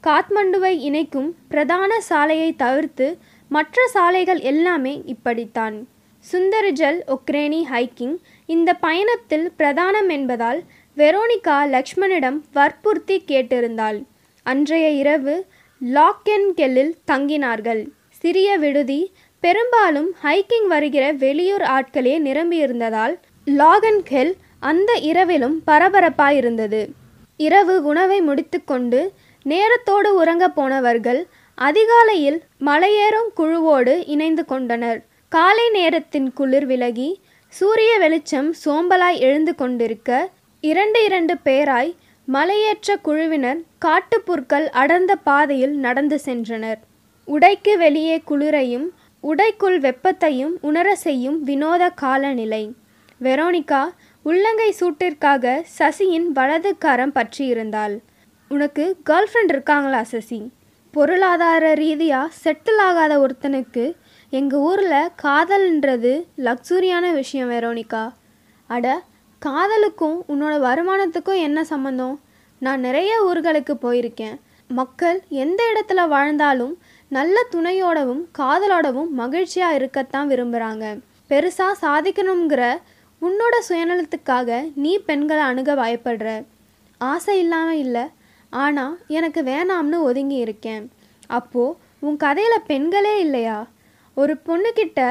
காத்மண்டுவை இணைக்கும் பிரதான சாலையை தவிர்த்து மற்ற சாலைகள் எல்லாமே இப்படித்தான். சுந்தரஜல் ஒக்ரேனி ஹைக்கிங் இந்த பயணத்தில் பிரதானம் என்பதால் வெரோனிகா லக்ஷ்மணிடம் வற்புறுத்தி கேட்டிருந்தாள். அன்றைய இரவு லாக்கென்கெல்லில் தங்கினார்கள். சிறிய விடுதி பெரும்பாலும் ஹைக்கிங் வருகிற வெளியூர் ஆட்களே நிரம்பியிருந்ததால் லாகன்கெல் அந்த இரவிலும் பரபரப்பாயிருந்தது. இரவு உணவை முடித்துக்கொண்டு நேரத்தோடு உறங்கப் போனவர்கள் அதிகாலையில் மலையேறும் குழுவோடு இணைந்து கொண்டனர். காலை நேரத்தின் குளிர் விலகி சூரிய வெளிச்சம் சோம்பலாய் எழுந்து கொண்டிருக்க இரண்டு இரண்டு பேராய் மலையேற்ற குழுவினர் காட்டுப்புற்கள் அடர்ந்த பாதையில் நடந்து சென்றனர். உடைக்கு வெளியே குளிரையும் உடைக்குள் வெப்பத்தையும் உணர செய்யும் வினோத காலநிலை. வெரோனிகா உள்ளங்கை சூட்டிற்காக சசியின் வலது கரம் பற்றியிருந்தாள். உனக்கு கேர்ள் ஃப்ரெண்ட் இருக்காங்களா சசி? பொருளாதார ரீதியாக செட்டில் ஆகாத ஒருத்தனுக்கு எங்கள் ஊரில் காதல்ன்றது லக்ஸூரியான விஷயம் வெரோனிகா. அட காதலுக்கும் உன்னோட வருமானத்துக்கும் என்ன சம்மந்தம் நான் நிறைய ஊர்களுக்கு போயிருக்கேன். மக்கள் எந்த இடத்துல வாழ்ந்தாலும் நல்ல துணையோடவும் காதலோடவும் மகிழ்ச்சியாக இருக்கத்தான் விரும்புகிறாங்க பெருசாக சாதிக்கணுங்கிற உன்னோட சுயநலத்துக்காக நீ பெண்களை அணுக பயப்படுற ஆசை இல்லாமல் இல்லை. ஆனால் எனக்கு வேணாம்னு ஒதுங்கி இருக்கேன். அப்போது உன் கதையில் பெண்களே இல்லையா? ஒரு பொண்ணுக்கிட்ட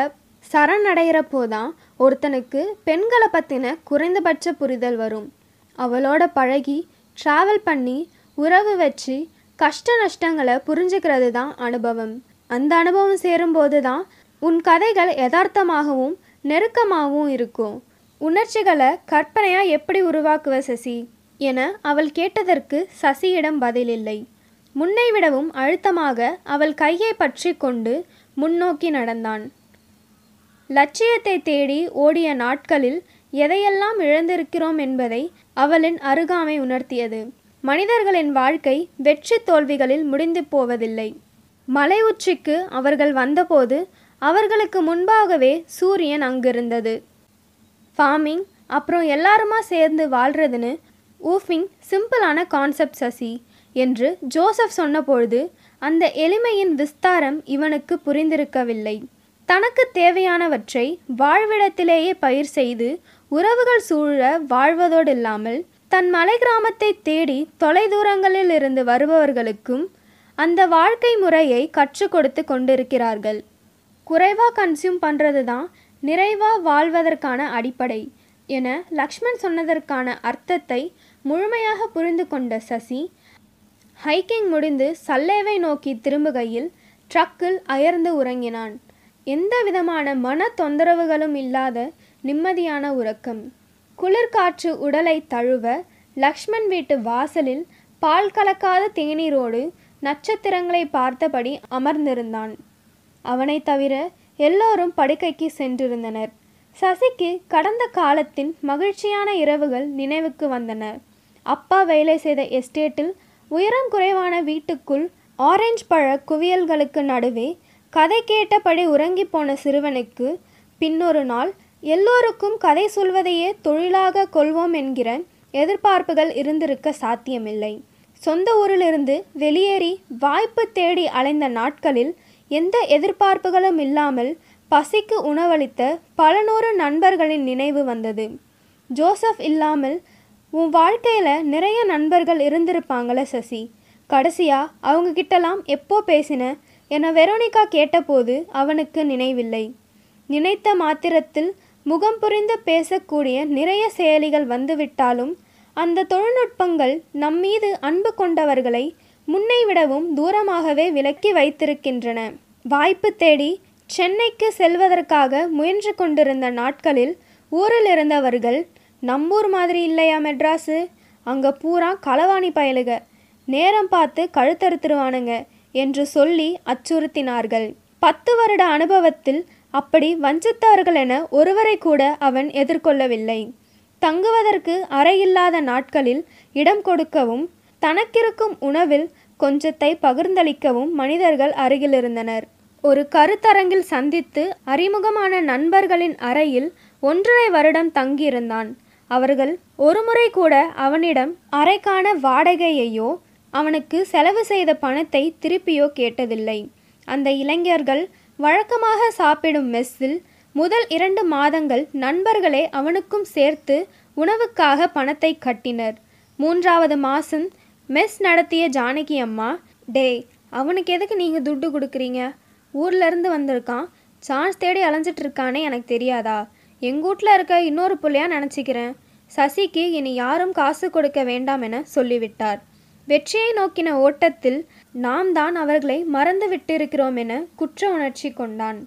சரணடைகிறப்போ தான் ஒருத்தனுக்கு பெண்களை பற்றின குறைந்தபட்ச புரிதல் வரும். அவளோட பழகி ட்ராவல் பண்ணி உறவு வச்சு கஷ்ட நஷ்டங்களை புரிஞ்சுக்கிறது தான் அனுபவம். அந்த அனுபவம் சேரும்போது தான் உன் கதைகள் யதார்த்தமாகவும் நெருக்கமாகவும் இருக்கும். உணர்ச்சிகளை கற்பனையா எப்படி உருவாக்குவ சசி? என அவள் கேட்டதற்கு சசியிடம் பதிலில்லை. முன்னை விடவும் அழுத்தமாக அவள் கையை பற்றி கொண்டு முன்னோக்கி நடந்தான். லட்சியத்தை தேடி ஓடிய நாட்களில் எதையெல்லாம் இழந்திருக்கிறோம் என்பதை அவளின் அருகாமை உணர்த்தியது. மனிதர்களின் வாழ்க்கை வெற்றி தோல்விகளில் முடிந்து போவதில்லை. மலை உச்சிக்கு அவர்கள் வந்தபோது அவர்களுக்கு முன்பாகவே சூரியன் அங்கிருந்தது. ஃபார்மிங் அப்புறம் எல்லாருமா சேர்ந்து வாழ்கிறதுன்னு ஊஃபிங் சிம்பிளான கான்செப்ட் சசி. என்று ஜோசப் சொன்னபொழுது அந்த எளிமையின் விஸ்தாரம் இவனுக்கு புரிந்திருக்கவில்லை. தனக்கு தேவையானவற்றை வாழ்விடத்திலேயே பயிர் செய்து உறவுகள் சூழ வாழ்வதோடு இல்லாமல் தன் மலை கிராமத்தை தேடி தொலைதூரங்களில் இருந்து வருபவர்களுக்கும் அந்த வாழ்க்கை முறையை கற்றுக் கொடுத்து கொண்டிருக்கிறார்கள். குறைவாக கன்சியூம் பண்ணுறது தான் நிறைவாக வாழ்வதற்கான அடிப்படை என லக்ஷ்மண் சொன்னதற்கான அர்த்தத்தை முழுமையாக புரிந்து கொண்ட சசி ஹைக்கிங் முடிந்து சல்லேவை நோக்கி திரும்புகையில் ட்ரக்கில் அயர்ந்து உறங்கினான். எந்த விதமான மன தொந்தரவுகளும் இல்லாத நிம்மதியான உறக்கம். குளிர்காற்று உடலை தழுவ லக்ஷ்மண் வீட்டு வாசலில் பால் கலக்காத தேநீரோடு நட்சத்திரங்களை பார்த்தபடி அமர்ந்திருந்தான். அவனை தவிர எல்லோரும் படுக்கைக்கு சென்றிருந்தனர். சசிக்கு கடந்த காலத்தின் மகிழ்ச்சியான இரவுகள் நினைவுக்கு வந்தன. அப்பா வேலை செய்த எஸ்டேட்டில் உயரம் குறைவான வீட்டுக்குள் ஆரஞ்சு பழ குவியல்களுக்கு நடுவே கதை கேட்டபடி உறங்கி போன சிறுவனுக்கு பின்னொரு நாள் எல்லோருக்கும் கதை சொல்வதையே தொழிலாக கொள்வோம் என்கிற எதிர்பார்ப்புகள் இருந்திருக்க சாத்தியமில்லை. சொந்த ஊரிலிருந்து வெளியேறி வாய்ப்பு தேடி அலைந்த நாட்களில் எந்த எதிர்பார்ப்புகளும் இல்லாமல் பசிக்கு உணவளித்த பல நூறு நண்பர்களின் நினைவு வந்தது. ஜோசப் இல்லாமல் உன் வாழ்க்கையில் நிறைய நண்பர்கள் இருந்திருப்பாங்கள சசி. கடைசியா அவங்க கிட்டலாம் எப்போ பேசின என வெரோனிகா கேட்டபோது அவனுக்கு நினைவில்லை. நினைத்த மாத்திரத்தில் முகம் புரிந்து பேசக்கூடிய நிறைய செயலிகள் வந்துவிட்டாலும் அந்த தொழில்நுட்பங்கள் நம்மீது அன்பு கொண்டவர்களை முன்னை விடவும் தூரமாகவே விலக்கி வைத்திருக்கின்றன. வாய்ப்பு தேடி சென்னைக்கு செல்வதற்காக முயன்று கொண்டிருந்த நாட்களில் ஊரில் இருந்தவர்கள் நம்மூர் மாதிரி இல்லையா மெட்ராஸு அங்கே பூரா களவாணி பயலுக. நேரம் பார்த்து கழுத்தறுத்துருவானுங்க என்று சொல்லி அச்சுறுத்தினார்கள். பத்து வருட அனுபவத்தில் அப்படி வஞ்சித்தவர்கள் என ஒருவரை கூட அவன் எதிர்கொள்ளவில்லை. தங்குவதற்கு அறையில்லாத நாட்களில் இடம் கொடுக்கவும் தனக்கிருக்கும் உணவில் கொஞ்சத்தை பகிர்ந்தளிக்கவும் மனிதர்கள் அருகிலிருந்தனர். ஒரு கருத்தரங்கில் சந்தித்து அறிமுகமான நண்பர்களின் அறையில் ஒன்றரை வருடம் தங்கியிருந்தான். அவர்கள் ஒருமுறை கூட அவனிடம் அறைக்கான வாடகையையோ அவனுக்கு செலவு செய்த பணத்தை திருப்பியோ கேட்டதில்லை. அந்த இளைஞர்கள் வழக்கமாக சாப்பிடும் மெஸ்ஸில் முதல் இரண்டு மாதங்கள் நண்பர்களே அவனுக்கும் சேர்த்து உணவுக்காக பணத்தை கட்டினர். மூன்றாவது மாதம் மெஸ் நடத்திய ஜானகி அம்மா டே அவனுக்கு எதுக்கு நீங்கள் துட்டு கொடுக்குறீங்க? ஊர்லேருந்து வந்திருக்கான். சான்ஸ் தேடி அலைஞ்சிட்ருக்கானே எனக்கு தெரியாதா? எங்கள் வீட்டில் இருக்க இன்னொரு பிள்ளையாக நினச்சிக்கிறேன். சசிக்கு இனி யாரும் காசு கொடுக்க வேண்டாம் என சொல்லிவிட்டார். வெற்றியை நோக்கின ஓட்டத்தில் நாம் தான் அவர்களை மறந்து விட்டிருக்கிறோம் என குற்ற உணர்ச்சி கொண்டான்.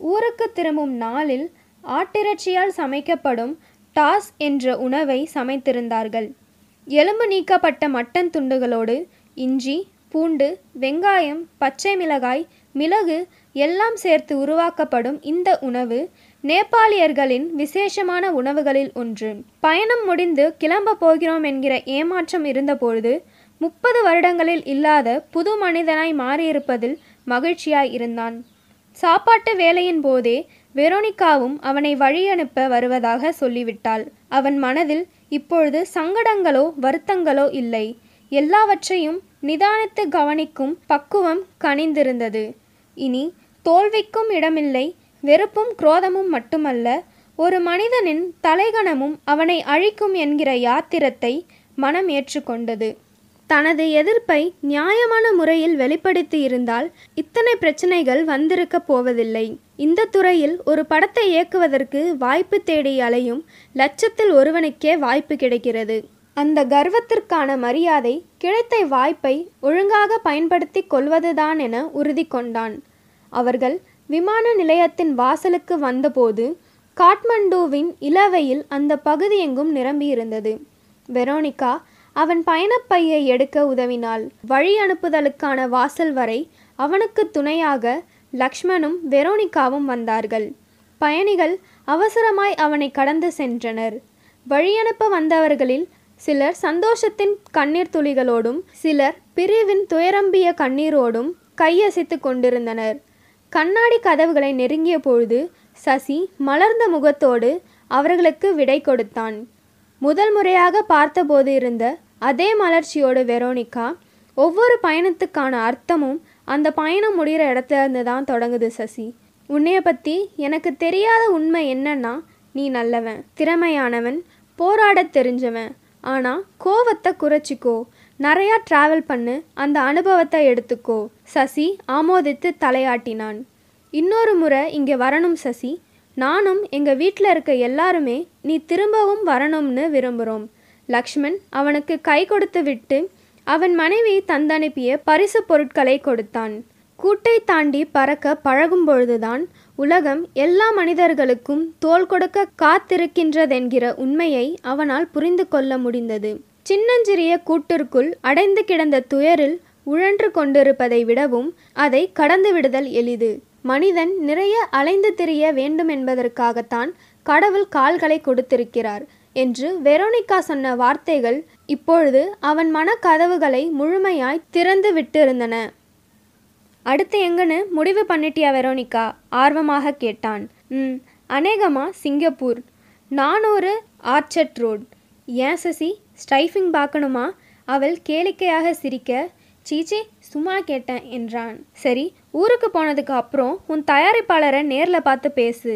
ஊருக்கு திரும்பும் நாளில் ஆட்டிறைச்சியால் சமைக்கப்படும் டாஸ் என்ற உணவை சமைத்திருந்தார்கள். எலும்பு நீக்கப்பட்ட மட்டன் துண்டுகளோடு இஞ்சி பூண்டு வெங்காயம் பச்சை மிளகாய் மிளகு எல்லாம் சேர்த்து உருவாக்கப்படும் இந்த உணவு நேபாளியர்களின் விசேஷமான உணவுகளில் ஒன்று. பயணம் முடிந்து கிளம்ப போகிறோம் என்கிற ஏமாற்றம் இருந்தபொழுது முப்பது வருடங்களில் இல்லாத புது மனிதனாய் மாறியிருப்பதில் மகிழ்ச்சியாய் இருந்தான். சாப்பாட்டு வேலையின் போதே வெரோனிகாவும் அவனை வழியனுப்ப வருவதாக சொல்லிவிட்டாள். அவன் மனதில் இப்பொழுது சங்கடங்களோ வருத்தங்களோ இல்லை. எல்லாவற்றையும் நிதானித்து கவனிக்கும் பக்குவம் கனிந்திருந்தது. இனி தோல்விக்கும் இடமில்லை வெறுப்பும் குரோதமும் மட்டுமல்ல ஒரு மனிதனின் தலைகணமும் அவனை அழிக்கும் என்கிற யாத்திரத்தை மனம் ஏற்றுக்கொண்டது. தனது எதிர்ப்பை நியாயமான முறையில் வெளிப்படுத்தி இருந்தால் இத்தனை பிரச்சனைகள் வந்திருக்க போவதில்லை. இந்த துறையில் ஒரு படத்தை இயக்குவதற்கு வாய்ப்பு தேடி அலையும் லட்சத்தில் ஒருவனுக்கே வாய்ப்பு கிடைக்கிறது. அந்த கர்வத்திற்கான மரியாதை கிடைத்த வாய்ப்பை ஒழுங்காக பயன்படுத்தி கொள்வதுதான் என உறுதி கொண்டான். அவர்கள் விமான நிலையத்தின் வாசலுக்கு வந்தபோது காட்மண்டுவின் இளவையில் அந்த பகுதி எங்கும் நிரம்பியிருந்தது. வெரோனிகா அவன் பயணப்பையை எடுக்க உதவினாள். வழி அனுப்புதலுக்கான வாசல் வரை அவனுக்கு துணையாக லக்ஷ்மணும் வெரோனிகாவும் வந்தார்கள். பயணிகள் அவசரமாய் அவனை கடந்து சென்றனர். வழியனுப்ப வந்தவர்களில் சிலர் சந்தோஷத்தின் கண்ணீர் துளிகளோடும் சிலர் பிரிவின் துயரம்பிய கண்ணீரோடும் கையசைத்து கொண்டிருந்தனர். கண்ணாடி கதவுகளை நெருங்கிய பொழுது சசி மலர்ந்த முகத்தோடு அவர்களுக்கு விடை கொடுத்தான். முதல் முறையாக பார்த்தபோது இருந்த அதே மலர்ச்சியோடு வெரோனிகா ஒவ்வொரு பயணத்துக்கான அர்த்தமும் அந்த பயணம் முடிகிற இடத்துல இருந்து தான் தொடங்குது சசி. உன்னைய பற்றி எனக்கு தெரியாத உண்மை என்னன்னா நீ நல்லவன் திறமையானவன் போராடத் தெரிஞ்சவன். ஆனால் கோவத்தை குறைச்சிக்கோ. நிறையா ட்ராவல் பண்ணு அந்த அனுபவத்தை எடுத்துக்கோ. சசி ஆமோதித்து தலையாட்டினான். இன்னொரு முறை இங்கே வரணும் சசி. நானும் எங்கள் வீட்டில் இருக்க எல்லாருமே நீ திரும்பவும் வரணும்னு விரும்புகிறோம் லக்ஷ்மண் அவனுக்கு கை கொடுத்து விட்டு அவன் மனைவி தந்தனுப்பிய பரிசு பொருட்களை கொடுத்தான். கூட்டை தாண்டி பறக்க பழகும் பொழுதுதான் உலகம் எல்லா மனிதர்களுக்கும் தோல் கொடுக்க காத்திருக்கின்றதென்கிற உண்மையை அவனால் புரிந்து கொள்ள முடிந்தது. சின்னஞ்சிறிய கூட்டிற்குள் அடைந்து கிடந்த துயரில் உழன்று கொண்டிருப்பதை விடவும் அதை கடந்து விடுதல் எளிது. மனிதன் நிறைய அலைந்து திரிய வேண்டும் என்பதற்காகத்தான் கடவுள் கால்களை கொடுத்திருக்கிறார் என்று வெரோனிகா சொன்ன வார்த்தைகள் இப்பொழுது அவன் மனக்கதவுகளை முழுமையாய் திறந்து விட்டிருந்தன. அடுத்து எங்கன்னு முடிவு பண்ணிட்டியா வெரோனிகா ஆர்வமாக கேட்டான். ம் அநேகமா சிங்கப்பூர். நானூறு ஆர்ச்சர்ட் ரோட். ஏன் சசி ஸ்டைஃபிங் பார்க்கணுமா? அவள் கேளிக்கையாக சிரிக்க சீச்சே சும்மா கேட்டேன் என்றான். சரி ஊருக்கு போனதுக்கு அப்புறம் உன் தயாரிப்பாளரை நேரில் பார்த்து பேசு.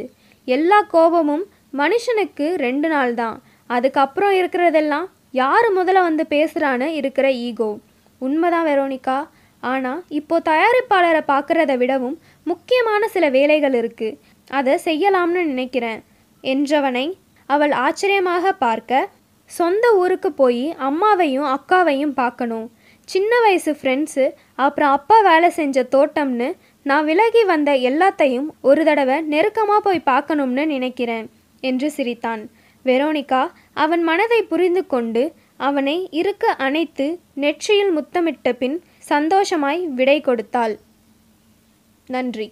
எல்லா கோபமும் மனுஷனுக்கு ரெண்டு நாள் தான். அதுக்கப்புறம் இருக்கிறதெல்லாம் யார் முதல்ல வந்து பேசுகிறான்னு இருக்கிற ஈகோ. உண்மைதான் வெரோனிகா. ஆனால் இப்போ தயாரிப்பாளரை பார்க்குறத விடவும் முக்கியமான சில வேலைகள் இருக்குது அதை செய்யலாம்னு நினைக்கிறேன் என்றவனை அவள் ஆச்சரியமாக பார்க்க சொந்த ஊருக்கு போய் அம்மாவையும் அக்காவையும் பார்க்கணும். சின்ன வயசு ஃப்ரெண்ட்ஸு அப்புறம் அப்பா வேலை செஞ்ச தோட்டம்னு நான் விலகி வந்த எல்லாத்தையும் ஒரு தடவை நெருக்கமாக போய் பார்க்கணும்னு நினைக்கிறேன் என்று சிரித்தான். வெரோனிகா அவன் மனதை புரிந்து கொண்டு அவனை இருக்க அணைத்து நெற்றியில் முத்தமிட்ட பின் சந்தோஷமாய் விடை கொடுத்தாள். நன்றி.